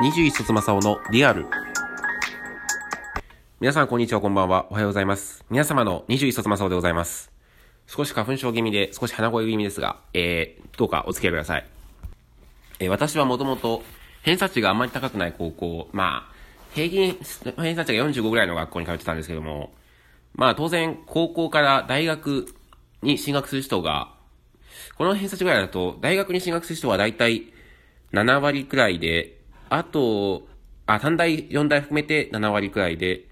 21卒正雄のリアル。皆さんこんにちは、こんばんは。おはようございます。皆様の21卒正雄でございます。少し花粉症気味で、少し鼻声気味ですが、えー、どうかお付き合いください。えー、私はもともと、偏差値があんまり高くない高校、まあ、平均偏差値が45ぐらいの学校に通ってたんですけども、まあ当然、高校から大学に進学する人が、この偏差値ぐらいだと、大学に進学する人は大体7割くらいで、あと、あ、短大、4大含めて7割くらいで、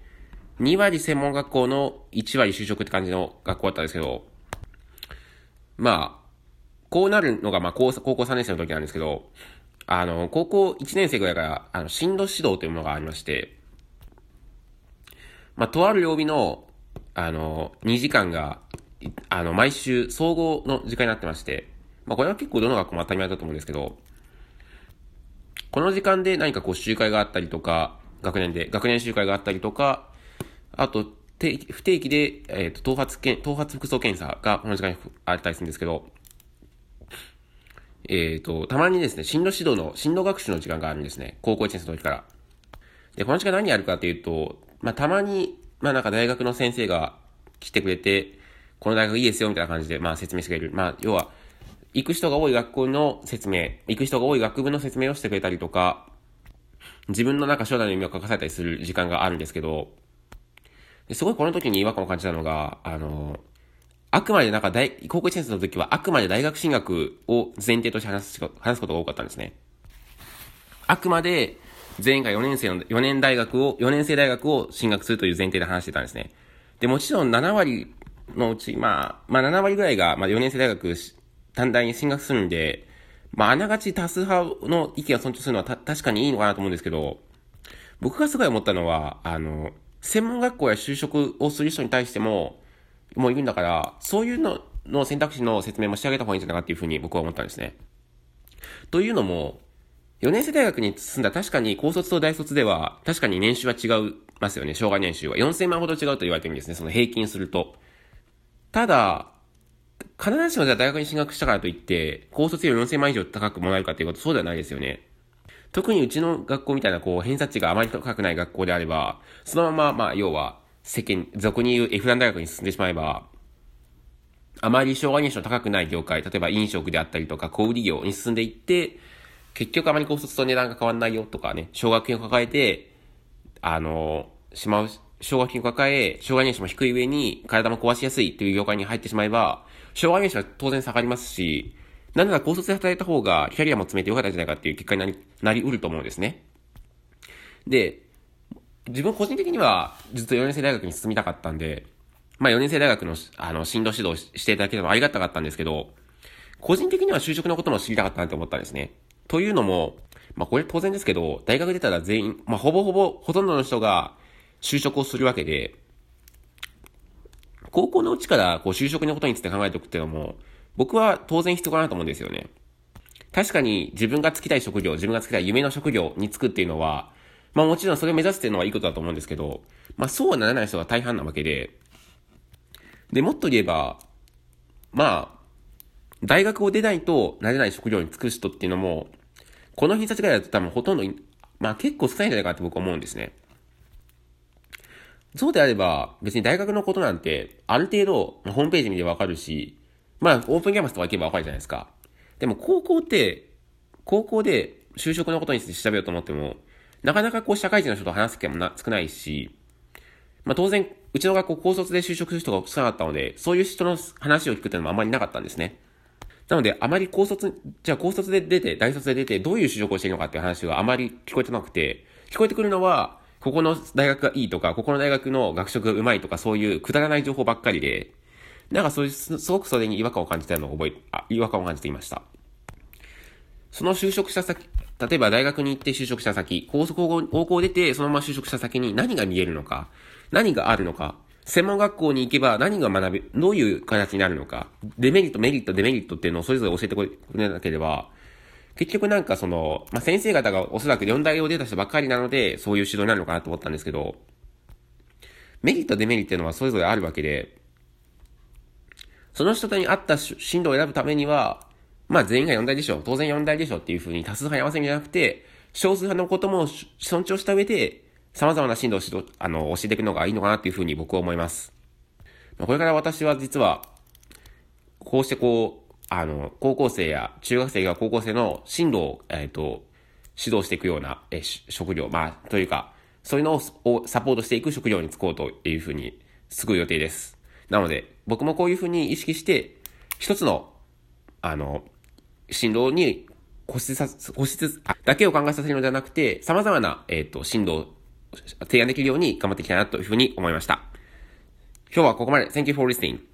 2割専門学校の1割就職って感じの学校だったんですけど、まあ、こうなるのが、まあ高、校3年生の時なんですけど、あの、高校1年生ぐらいから、あの、進路指導というものがありまして、まあ、とある曜日の、あの、2時間が、あの、毎週総合の時間になってまして、まあ、これは結構どの学校も当たり前だと思うんですけど、この時間で何かこう集会があったりとか、学年で、学年集会があったりとか、あと、不定期で、えっ、ー、と、頭髪検、頭髪服装検査がこの時間にあったりするんですけど、えっ、ー、と、たまにですね、進路指導の、進路学習の時間があるんですね。高校1年生の時から。で、この時間何やるかっていうと、まあ、たまに、まあ、なんか大学の先生が来てくれて、この大学いいですよ、みたいな感じで、まあ、説明してくれる。まあ、要は、行く人が多い学校の説明、行く人が多い学部の説明をしてくれたりとか、自分のなんか将来の意味を書かされたりする時間があるんですけど、すごいこの時に違和感を感じたのが、あの、あくまでなんか大、高校1年生の時はあくまで大学進学を前提として話す、話すことが多かったんですね。あくまで全員が4年生の、4年大学を、4年生大学を進学するという前提で話してたんですね。で、もちろん7割のうち、まあ、まあ7割ぐらいが、まあ4年生大学短大に進学するんで、まあ、あながち多数派の意見を尊重するのはた確かにいいのかなと思うんですけど、僕がすごい思ったのは、あの、専門学校や就職をする人に対しても、もういるんだから、そういうのの選択肢の説明もしてあげた方がいいんじゃないかっていうふうに僕は思ったんですね。というのも、4年生大学に進んだ確かに高卒と大卒では、確かに年収は違いますよね、障害年収は。4000万ほど違うと言われてるんですね、その平均すると。ただ、必ずしもじゃあ大学に進学したからといって、高卒より4000万以上高くもらえるかっていうことそうではないですよね。特にうちの学校みたいなこう偏差値があまり高くない学校であれば、そのまままあ要は世間、俗に言う F ラン大学に進んでしまえば、あまり障害年収の高くない業界、例えば飲食であったりとか小売業に進んでいって、結局あまり高卒と値段が変わんないよとかね、奨学金を抱えて、あの、しまう、奨学金を抱え、障害年収も低い上に体も壊しやすいという業界に入ってしまえば、障害年収は当然下がりますし、なんなら高卒で働いた方がキャリアも詰めてよかったんじゃないかっていう結果になり、なりうると思うんですね。で、自分個人的にはずっと4年生大学に進みたかったんで、まあ4年生大学の、あの、進路指導していただければありがたかったんですけど、個人的には就職のことも知りたかったなって思ったんですね。というのも、まあこれ当然ですけど、大学出たら全員、まあほぼほぼ、ほとんどの人が就職をするわけで、高校のうちからこう就職のことについて考えておくっていうのも、僕は当然必要かなと思うんですよね。確かに自分がつきたい職業、自分がつきたい夢の職業に就くっていうのは、まあもちろんそれを目指すっていうのはいいことだと思うんですけど、まあそうはならない人が大半なわけで、で、もっと言えば、まあ、大学を出ないとなれない職業に就く人っていうのも、この偏差値ぐらいだと多分ほとんど、まあ結構少ないんじゃないかって僕は思うんですね。そうであれば、別に大学のことなんて、ある程度、ホームページ見てわかるし、まあ、オープンキャンパスとか行けばわかるじゃないですか。でも、高校って、高校で就職のことについて調べようと思っても、なかなかこう、社会人の人と話す機会もな少ないし、まあ当然、うちの学校高卒で就職する人が少なかったので、そういう人の話を聞くっていうのもあまりなかったんですね。なので、あまり高卒、じゃあ高卒で出て、大卒で出て、どういう就職をしているのかっていう話はあまり聞こえてなくて、聞こえてくるのは、ここの大学がいいとか、ここの大学の学食がうまいとか、そういうくだらない情報ばっかりで、なんかそういう、すごくそれに違和感を感じたのを覚え、あ、違和感を感じていました。その就職した先、例えば大学に行って就職した先、高校、高校出てそのまま就職した先に何が見えるのか、何があるのか、専門学校に行けば何が学べ、どういう形になるのか、デメリット、メリット、デメリットっていうのをそれぞれ教えてくれなければ、結局なんかその、まあ、先生方がおそらく4大を出た人ばっかりなので、そういう指導になるのかなと思ったんですけど、メリット、デメリットっていうのはそれぞれあるわけで、その人に合った進路を選ぶためには、まあ全員が4大でしょう。当然4大でしょうっていう風に多数派に合わせるんじゃなくて、少数派のことも尊重した上で、様々な進路を指導、あの、教えていくのがいいのかなっていうふうに僕は思います。これから私は実は、こうしてこう、あの、高校生や中学生が高校生の進路を、えっ、ー、と、指導していくような、え職業、まあ、というか、そういうのをサポートしていく職業に就こうというふうに、すぐ予定です。なので、僕もこういうふうに意識して、一つの、あの、進路に固執さ、固執だけを考えさせるのではなくて、様々な、えっ、ー、と、進路を提案できるように頑張っていきたいなというふうに思いました。今日はここまで。Thank you for listening.